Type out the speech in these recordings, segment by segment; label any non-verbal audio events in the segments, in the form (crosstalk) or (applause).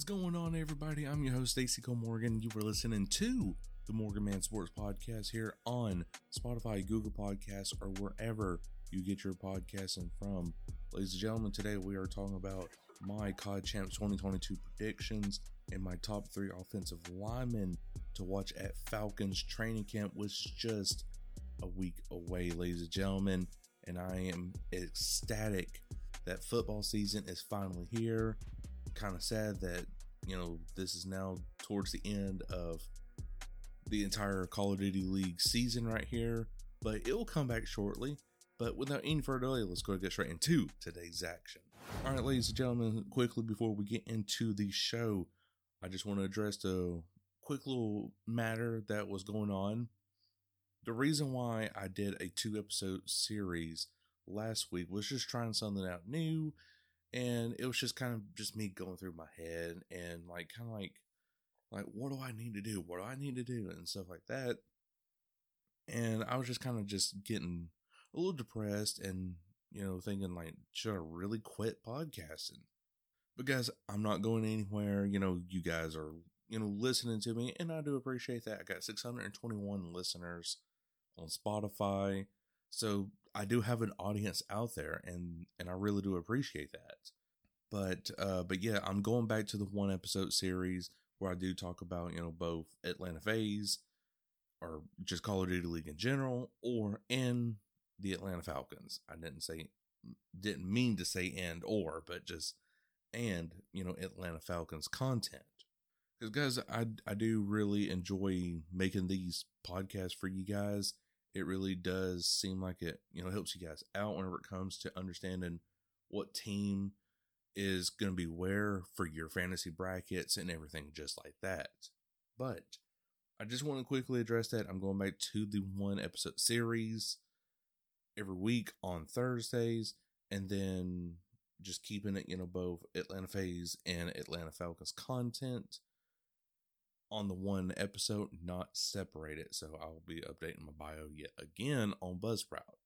Is going on, everybody? I'm your host, Stacy Cole Morgan. You were listening to the Morgan Man Sports Podcast here on Spotify, Google Podcasts, or wherever you get your podcasting from. Ladies and gentlemen, today we are talking about my COD Champs 2022 predictions and my top three offensive linemen to watch at Falcons training camp, which is just a week away, ladies and gentlemen. And I am ecstatic that football season is finally here kind of sad that you know this is now towards the end of the entire Call of Duty League season right here, but it will come back shortly. But without any further delay, let's go get straight into today's action. All right, ladies and gentlemen, quickly before we get into the show, I just want to address a quick little matter that was going on. The reason why I did a two episode series last week was just trying something out new and it was just kind of just me going through my head and like kind of like like what do I need to do? What do I need to do? And stuff like that. And I was just kind of just getting a little depressed and you know thinking like should I really quit podcasting? But Because I'm not going anywhere. You know, you guys are you know listening to me, and I do appreciate that. I got 621 listeners on Spotify. So I do have an audience out there and and I really do appreciate that. But uh but yeah, I'm going back to the one episode series where I do talk about, you know, both Atlanta FaZe or just Call of Duty League in general or in the Atlanta Falcons. I didn't say didn't mean to say and or, but just and, you know, Atlanta Falcons content. Because guys, I I do really enjoy making these podcasts for you guys it really does seem like it, you know, helps you guys out whenever it comes to understanding what team is going to be where for your fantasy brackets and everything just like that. But I just want to quickly address that. I'm going back to the one episode series every week on Thursdays and then just keeping it, you know, both Atlanta FaZe and Atlanta Falcons content on the one episode, not separated. So I'll be updating my bio yet again on Buzzsprout.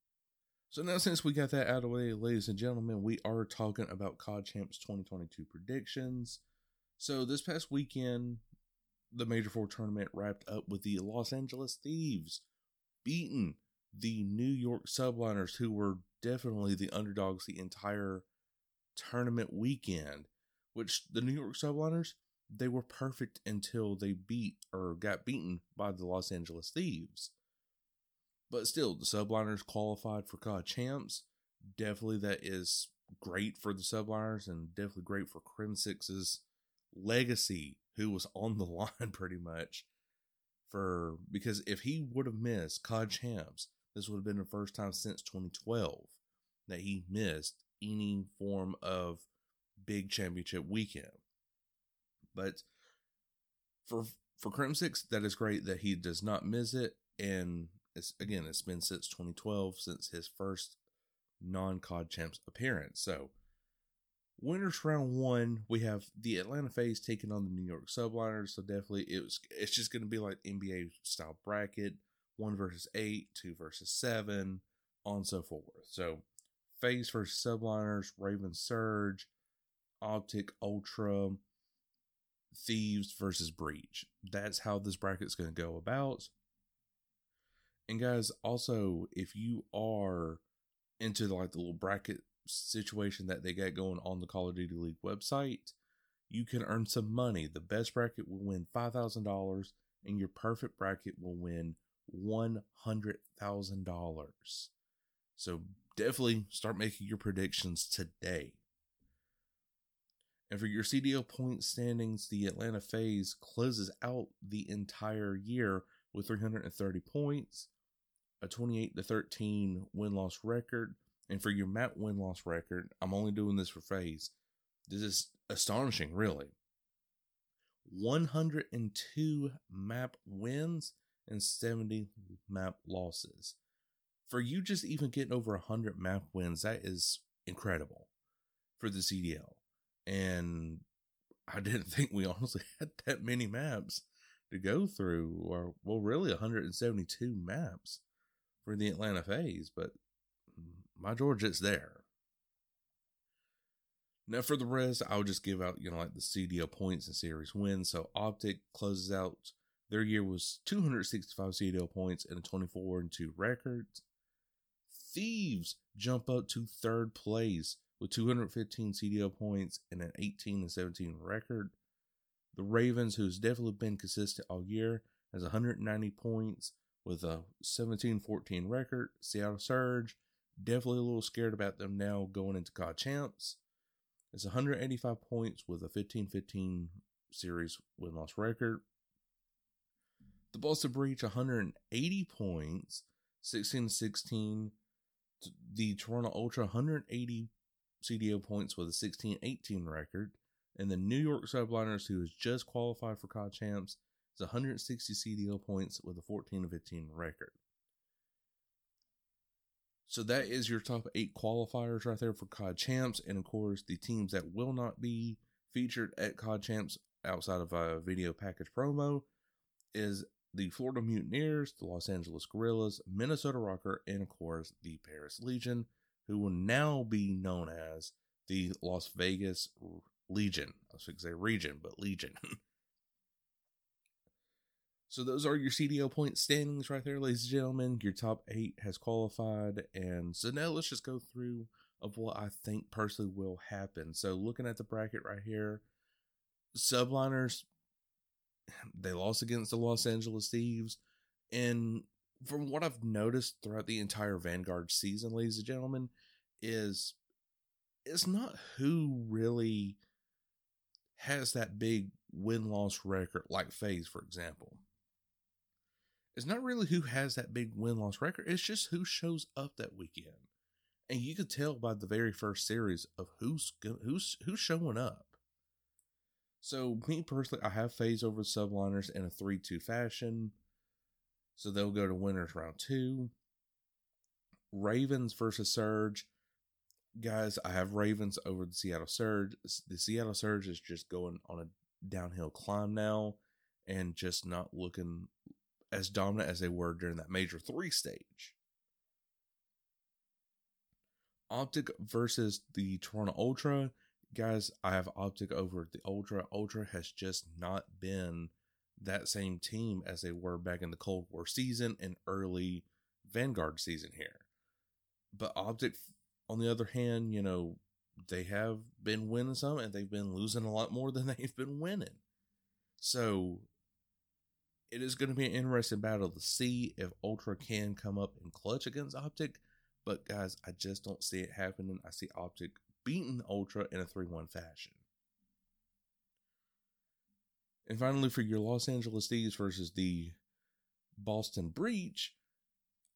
So now, since we got that out of the way, ladies and gentlemen, we are talking about COD Champs 2022 predictions. So this past weekend, the Major Four tournament wrapped up with the Los Angeles Thieves beating the New York Subliners, who were definitely the underdogs the entire tournament weekend. Which the New York Subliners they were perfect until they beat or got beaten by the Los Angeles Thieves. But still, the Subliners qualified for COD champs. Definitely that is great for the Subliners and definitely great for Crimsix's legacy, who was on the (laughs) line pretty much for because if he would have missed COD champs, this would have been the first time since 2012 that he missed any form of big championship weekend. But for for Crimsix, that is great that he does not miss it. And it's again, it's been since 2012 since his first non COD champs appearance. So winners round one, we have the Atlanta FaZe taking on the New York Subliners. So definitely it was it's just gonna be like NBA style bracket, one versus eight, two versus seven, on so forth. So FaZe versus Subliners, Raven Surge, Optic Ultra, Thieves versus Breach. That's how this bracket's going to go about. And guys, also, if you are into like the little bracket situation that they got going on the Call of Duty League website, you can earn some money. The best bracket will win $5,000 and your perfect bracket will win $100,000. So definitely start making your predictions today. And for your CDL point standings, the Atlanta FaZe closes out the entire year with 330 points, a 28 to 13 win loss record. And for your map win loss record, I'm only doing this for FaZe. This is astonishing, really. 102 map wins and 70 map losses. For you just even getting over 100 map wins, that is incredible for the CDL. And I didn't (laughs) think we honestly had that many maps to go through, or well, really 172 maps for the Atlanta FaZe, but mm, my Georgia's there. Now for the rest, I'll just give out, you know, like the CDL points and series wins. So Optic closes out their year was 265 CDL points and a 24 and 2 record. Thieves jump up to third place with 215 CDL points and an 18 and 17 record. The Ravens, who's definitely been consistent all year, has 190 points with a 17 14 record. Seattle Surge, definitely a little scared about them now going into COD Champs. It's 185 points with a 15 15 series win loss record. The Boston Breach, 180 points, 16 16. The Toronto Ultra, 180 CDL points with a 16 18 record. And the New York Subliners, who has just qualified for COD Champs, is 160 CDL points with a 14 15 record. So that is your top eight qualifiers right there for COD Champs. And of course, the teams that will not be featured at COD Champs outside of a video package promo is the Florida Mutineers, the Los Angeles Guerrillas, Minnesota RØKKR, and of course the Paris Legion, who will now be known as the Las Vegas Legion. I was going to say region, but Legion. (laughs) So those are your CDL point standings right there, ladies and gentlemen. Your top eight has qualified, and so now let's just go through of what I think personally will happen. So looking at the bracket right here, subliners (sighs) they lost against the Los Angeles Thieves, and from what I've noticed throughout the entire Vanguard season, ladies and gentlemen, is it's not who really has that big win loss record like FaZe, for example it's not really who has that big win loss record. It's just who shows up that weekend. And you could tell by the very first series of who's who's who's showing up. So me personally, I have FaZe over subliners in a 3-2 fashion. So they'll go to winners round two. Ravens versus Surge. Guys, I have Ravens over the Seattle Surge. The Seattle Surge is just going on a downhill climb now and just not looking as dominant as they were during that major three stage. Optic versus the Toronto Ultra. Guys, I have Optic over the Ultra. Ultra has just not been that same team as they were back in the Cold War season and early Vanguard season here. But Optic, on the other hand, you know, they have been winning some and they've been losing a lot more (laughs) than they've been winning. So it is going to be an interesting battle to see if Ultra can come up and clutch against Optic. But guys, I just don't see it happening. I see Optic beating Ultra in a 3 1 fashion. And finally, for your Los Angeles Thieves versus the Boston Breach,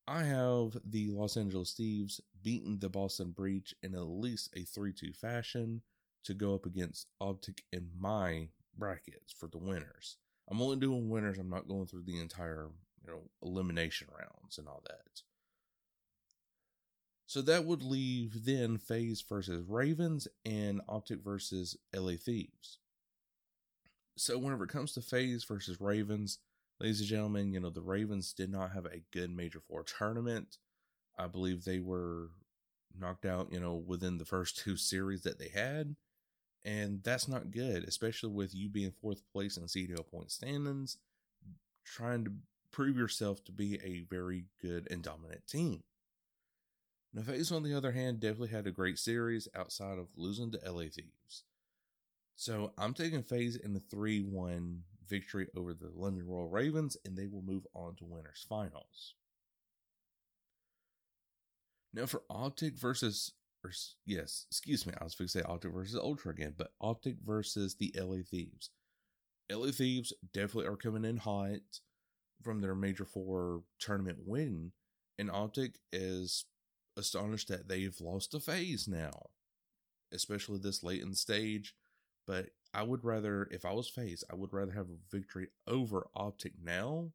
I have the Los Angeles Thieves beating the Boston Breach in at least a 3 2 fashion to go up against Optic in my brackets for the winners. I'm only doing winners. I'm not going through the entire, you know, elimination rounds and all that. So that would leave then FaZe versus Ravens and Optic versus LA Thieves. So whenever it comes to FaZe versus Ravens, ladies and gentlemen, you know, the Ravens did not have a good Major Four tournament. I believe they were knocked out, you know, within the first two series that they had. And that's not good, especially with you being fourth place in CDL point standings, trying to prove yourself to be a very good and dominant team. Now, FaZe, on the other hand, definitely had a great series outside of losing to LA Thieves. So I'm taking FaZe in the 3 1 victory over the London Royal Ravens, and they will move on to winners finals. Now for Optic versus, or yes, excuse me, I was going to say Optic versus Ultra again, but Optic versus the LA Thieves. LA Thieves definitely are coming in hot from their Major Four tournament win, and Optic is astonished that they've lost a FaZe now, especially this late in the stage. But I would rather, if I was FaZe, I would rather have a victory over Optic now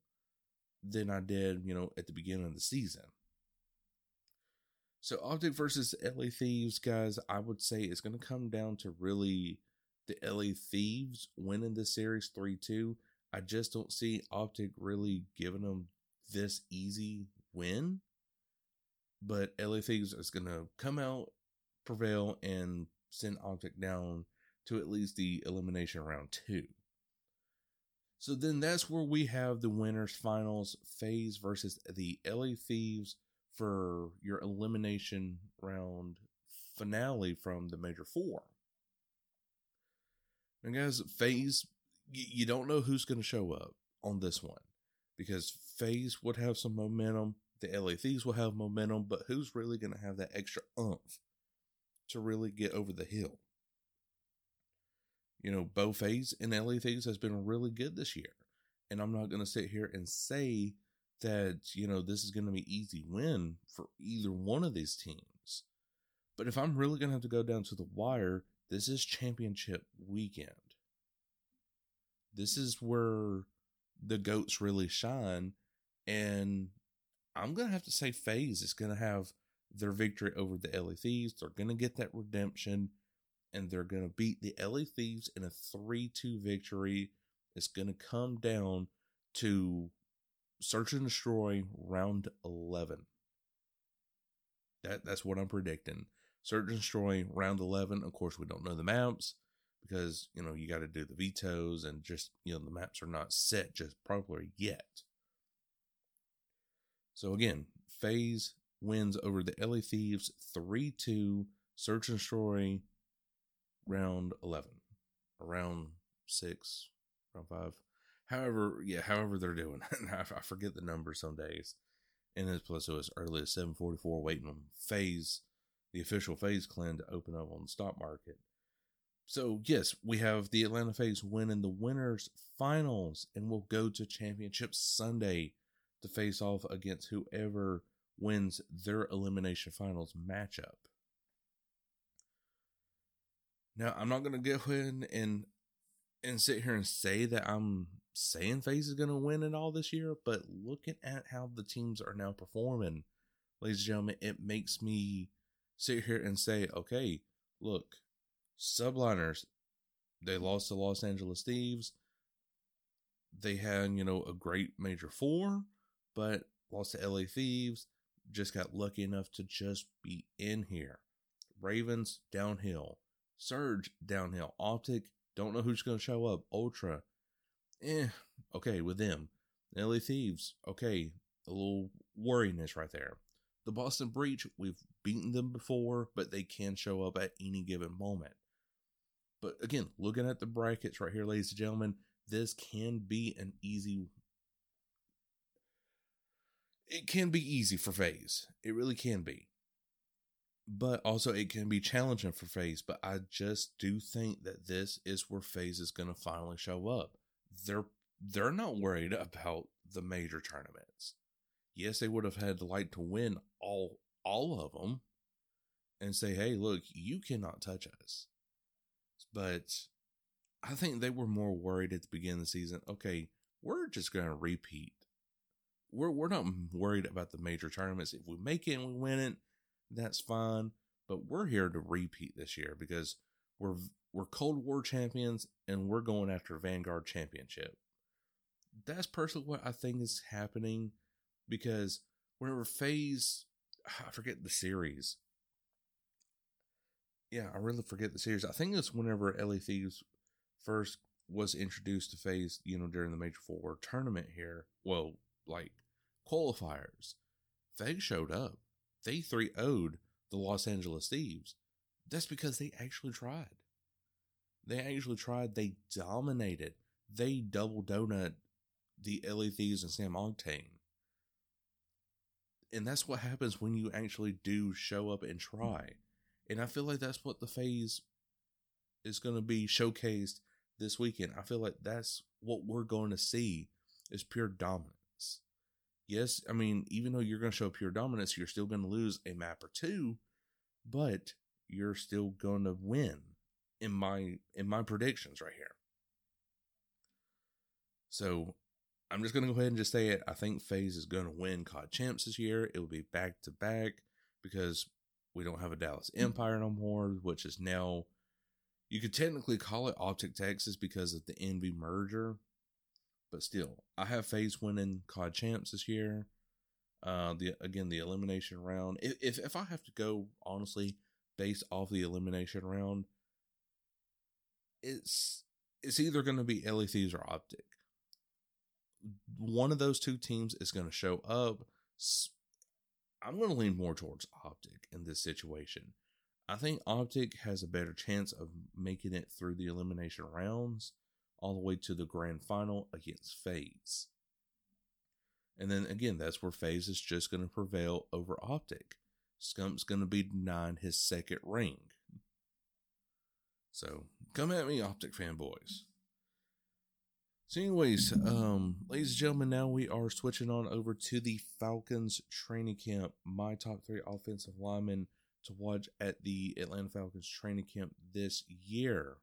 than I did, you know, at the beginning of the season. So Optic versus LA Thieves, guys, I would say it's going to come down to really the LA Thieves winning this series 3 2. I just don't see Optic really giving them this easy win. But LA Thieves is going to come out, prevail, and send Optic down to at least the elimination round two. So then that's where we have the winners finals FaZe versus the LA Thieves for your elimination round finale from the Major Four. And guys, FaZe, you don't know who's going to show up on this one because FaZe would have some momentum. The LA Thieves will have momentum, but who's really going to have that extra umph to really get over the hill? You know, Bo FaZe and LA Thieves has been really good this year. And I'm not going to sit here and say that, you know, this is going to be easy win for either one of these teams. But if I'm really going to have to go down to the wire, this is championship weekend. This is where the goats really shine. And I'm going to have to say FaZe is going to have their victory over the LA Thieves. They're going to get that redemption and they're going to beat the LA Thieves in a 3 2 victory. It's going to come down to Search and Destroy round 11. That, that's what I'm predicting. Search and Destroy round 11. Of course, we don't know the maps because, you know, you got to do the vetoes and just, you know, the maps are not set just properly yet. So again, FaZe wins over the LA Thieves 3 2. Search and Destroy round 11, around six, round five. However, yeah, however they're doing. (laughs) I forget the number some days. And this plus it was early at 744 waiting on FaZe, the official FaZe clan to open up on the stock market. So yes, we have the Atlanta FaZe winning the winners finals and we'll go to championship Sunday to face off against whoever wins their elimination finals matchup. Now, I'm not going to go in and and sit here and say that I'm saying FaZe is going to win it all this year, but looking at how the teams are now performing, ladies and gentlemen, it makes me sit here and say, okay, look, subliners, they lost to Los Angeles Thieves. They had, you know, a great major four, but lost to LA Thieves. Just got lucky enough to just be in here. Ravens downhill. Surge downhill. Optic, don't know who's going to show up. Ultra, eh, okay, with them. LA Thieves, okay, a little worriness right there. The Boston Breach, we've beaten them before, but they can show up at any given moment. But again, looking at the brackets right here, ladies and gentlemen, this can be an easy. It can be easy for FaZe. It really can be but also it can be challenging for FaZe. But I just do think that this is where FaZe is going to finally show up. They're they're not worried about the major tournaments. Yes, they would have had to like to win all all of them and say, "Hey, look, you cannot touch us." But I think they were more worried at the beginning of the season. Okay, we're just going to repeat. We're we're not worried about the major tournaments. If we make it and we win it, that's fine. But we're here to repeat this year because we're we're Cold War champions and we're going after Vanguard championship. That's personally what I think is happening because whenever FaZe, ah, I forget the series. Yeah, I really forget the series. I think it's whenever LA Thieves first was introduced to FaZe, you know, during the Major Four tournament here. Well, like qualifiers. FaZe showed up they 3 0'd the Los Angeles Thieves. That's because they actually tried. They actually tried. They dominated. They double donut the LA Thieves and Sam Octane. And that's what happens when you actually do show up and try. And I feel like that's what the FaZe is going to be showcased this weekend. I feel like that's what we're going to see is pure dominance. Yes, I mean, even though you're going to show pure dominance, you're still going to lose a map or two, but you're still going to win in my in my predictions right here. So I'm just going to go ahead and just say it. I think FaZe is going to win COD Champs this year. It will be back to back because we don't have a Dallas hmm. Empire no more, which is now, you could technically call it Optic Texas because of the Envy merger. But still, I have FaZe winning COD Champs this year. Uh, the again the elimination round. If, if if I have to go honestly based off the elimination round, it's it's either going to be LA Thieves or Optic one of those two teams is going to show up. I'm going to lean more towards Optic in this situation. I think Optic has a better chance of making it through the elimination rounds all the way to the grand final against FaZe. And then again, that's where FaZe is just going to prevail over Optic. Scump's going to be denied his second ring. So come at me, Optic fanboys. So, anyways, um, ladies and gentlemen, now we are switching on over to the Falcons training camp. My top three offensive linemen to watch at the Atlanta Falcons training camp this year.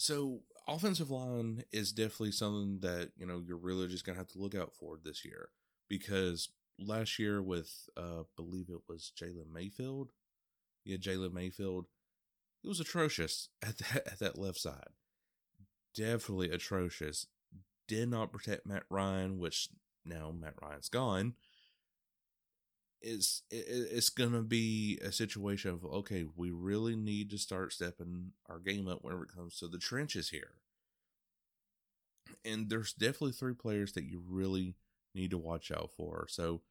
So, offensive line is definitely something that you know you're really just gonna have to look out for this year because last year with uh, believe it was Jalen Mayfield, yeah, Jalen Mayfield it was atrocious (laughs) at that at that left side. Definitely atrocious. Did not protect Matt Ryan, which now Matt Ryan's gone. It's it's gonna be a situation of okay, we really need to start stepping our game up whenever it comes to the trenches here. And there's definitely three players that you really need to watch out for. So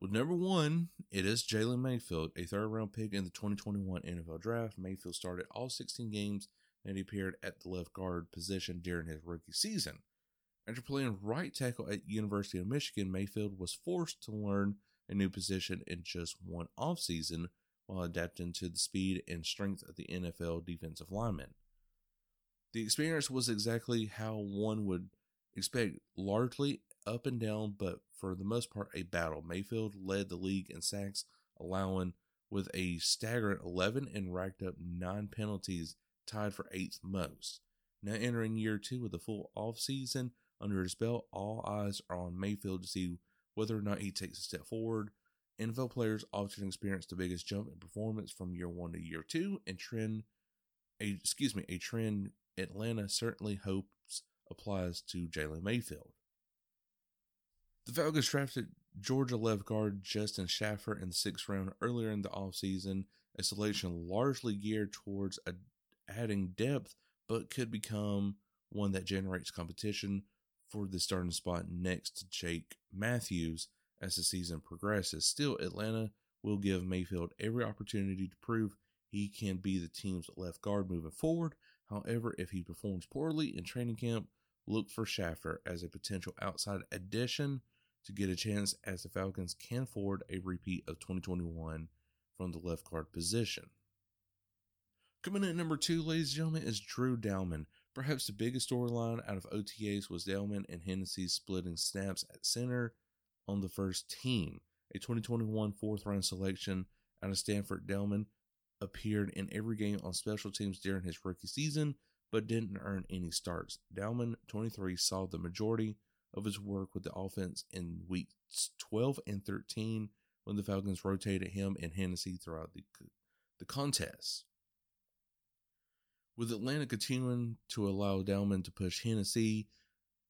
with number one, it is Jalen Mayfield, a third round pick in the 2021 NFL Draft. Mayfield started all 16 games and he appeared at the left guard position during his rookie season. After playing right tackle at University of Michigan, Mayfield was forced to learn a new position in just one offseason while adapting to the speed and strength of the NFL defensive lineman. The experience was exactly how one would expect, largely up and down, but for the most part, a battle. Mayfield led the league in sacks, allowing with a staggering 11 and racked up nine penalties, tied for eighth most. Now entering year two with a full offseason under his belt, all eyes are on Mayfield to see whether or not he takes a step forward. NFL players often experience the biggest jump in performance from year one to year two, and trend, a, excuse me, a trend Atlanta certainly hopes applies to Jalen Mayfield. The Falcons drafted Georgia left guard Justin Shaffer in the sixth round earlier in the offseason, a selection largely geared towards adding depth, but could become one that generates competition for the starting spot next to Jake Matthews as the season progresses. Still, Atlanta will give Mayfield every opportunity to prove he can be the team's left guard moving forward. However, if he performs poorly in training camp, look for Shaffer as a potential outside addition to get a chance as the Falcons can afford a repeat of 2021 from the left guard position. Coming in at number two, ladies and gentlemen, is Drew Dalman. Perhaps the biggest storyline out of OTAs was Dalman and Hennessy splitting snaps at center on the first team. A 2021 fourth round selection out of Stanford, Dalman appeared in every game on special teams during his rookie season, but didn't earn any starts. Dalman, 23, saw the majority of his work with the offense in weeks 12 and 13 when the Falcons rotated him and Hennessy throughout the, the contest. With Atlanta continuing to allow Dalman to push Hennessy,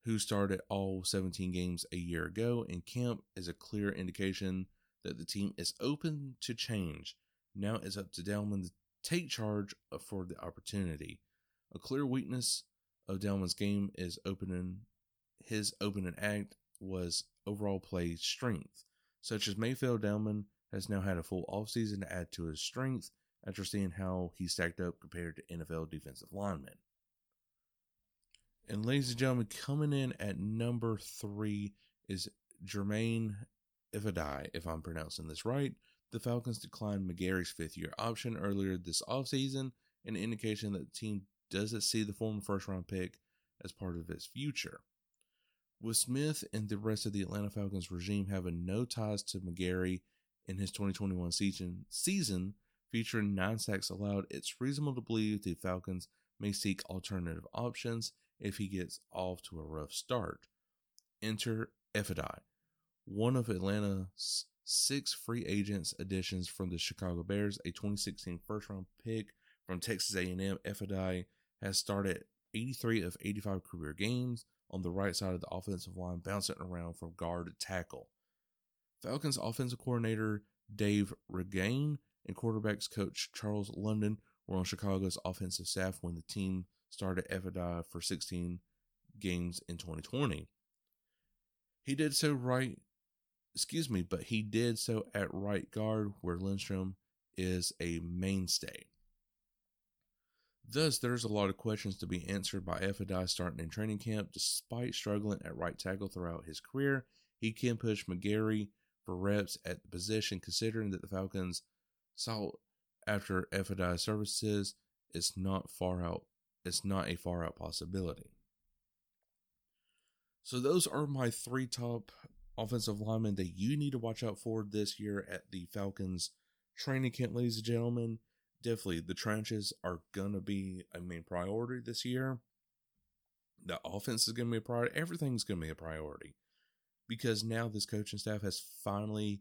who started all 17 games a year ago in camp, is a clear indication that the team is open to change. Now it's up to Dalman to take charge for the opportunity. A clear weakness of Dalman's game is opening his opening act was overall play strength, such as Mayfield Dalman has now had a full offseason to add to his strength after seeing how he stacked up compared to NFL defensive linemen. And ladies and gentlemen, coming in at number three is Germain Ifedi, if I'm pronouncing this right. The Falcons declined McGary's fifth year option earlier this offseason, an indication that the team doesn't see the former first round pick as part of its future. With Smith and the rest of the Atlanta Falcons regime having no ties to McGary in his 2021 season, season featuring nine sacks allowed, it's reasonable to believe the Falcons may seek alternative options if he gets off to a rough start. Enter Ifedi, one of Atlanta's six free agents additions from the Chicago Bears, a 2016 first round pick from Texas A&M. Ifedi has started 83 of 85 career games on the right side of the offensive line, bouncing around from guard to tackle. Falcons offensive coordinator Dave Ragain and quarterbacks coach Charles London were on Chicago's offensive staff when the team started Ifedi for 16 games in 2020. He did so right, excuse me, but he did so at right guard where Lindstrom is a mainstay. Thus, there's a lot of questions to be answered by Ifedi starting in training camp. Despite struggling at right tackle throughout his career, he can push McGary for reps at the position, considering that the Falcons sought after Ifedi's services is not far out. It's not a far out possibility. So those are my three top offensive linemen that you need to watch out for this year at the Falcons training camp, ladies and gentlemen. Definitely, the trenches are gonna be a main priority this year. The offense is gonna be a priority. Everything's gonna be a priority because now this coaching staff has finally,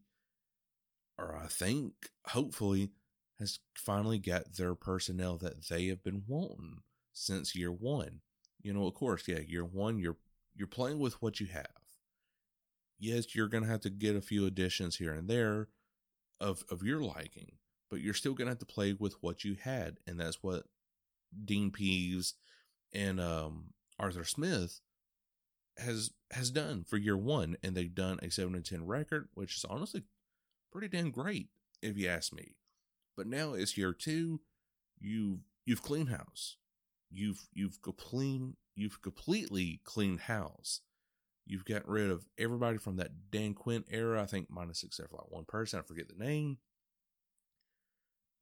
or I think, hopefully, has finally got their personnel that they have been wanting since year one. You know, of course, yeah, year one, you're you're playing with what you have. Yes, you're gonna have to get a few additions here and there of of your liking, but you're still gonna have to play with what you had, and that's what Dean Pees and um, Arthur Smith has has done for year one, and they've done a seven and ten record, which is honestly pretty damn great if you ask me. But now it's year two. You've you've cleaned house. You've you've clean you've completely cleaned house. You've got rid of everybody from that Dan Quinn era, I think minus except for like one person, I forget the name.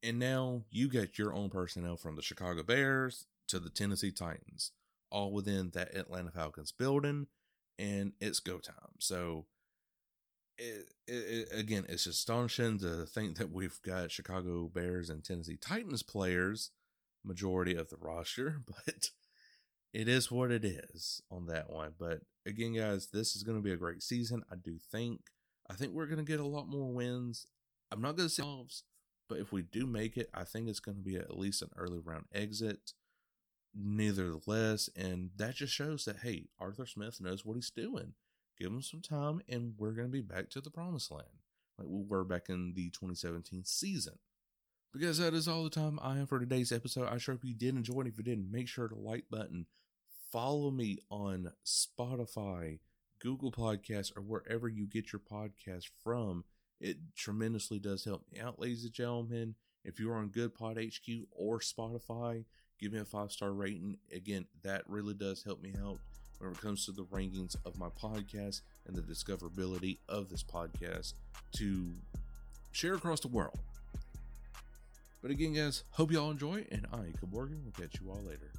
And now you get your own personnel from the Chicago Bears to the Tennessee Titans, all within that Atlanta Falcons building, and it's go time. So, it, it, again, it's astonishing to think that we've got Chicago Bears and Tennessee Titans players, majority of the roster, (laughs) but it is what it is on that one. But again, guys, this is going to be a great season. I do think. I think we're going to get a lot more wins. I'm not going to say solves, but if we do make it, I think it's going to be at least an early round exit. Nevertheless, and that just shows that hey, Arthur Smith knows what he's doing. Give them some time, and we're going to be back to the promised land, like we were back in the 2017 season. Because that is all the time I have for today's episode. I sure hope you did enjoy it. If you didn't, make sure to like button, follow me on Spotify, Google Podcasts, or wherever you get your podcast from. It tremendously does help me out, ladies and gentlemen. If you're on Good Pod HQ or Spotify, give me a five star rating. Again, that really does help me out when it comes to the rankings of my podcast and the discoverability of this podcast to share across the world. But again, guys, hope you all enjoy, and I, Morgan, will catch you all later.